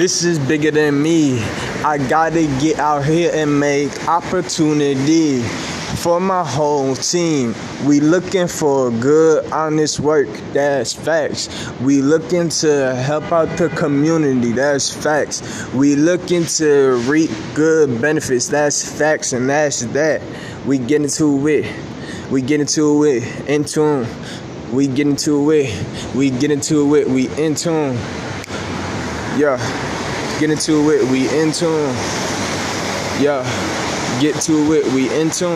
This is bigger than me. I gotta get out here and make opportunity for my whole team. We looking for good, honest work. That's facts. We looking to help out the community. That's facts. We looking to reap good benefits. That's facts, and that's that. We get into it. We get into it in tune. We get into it. We get into it. We in tune. Yeah. Get into it. We in tune. Yeah. Get to it. We in tune.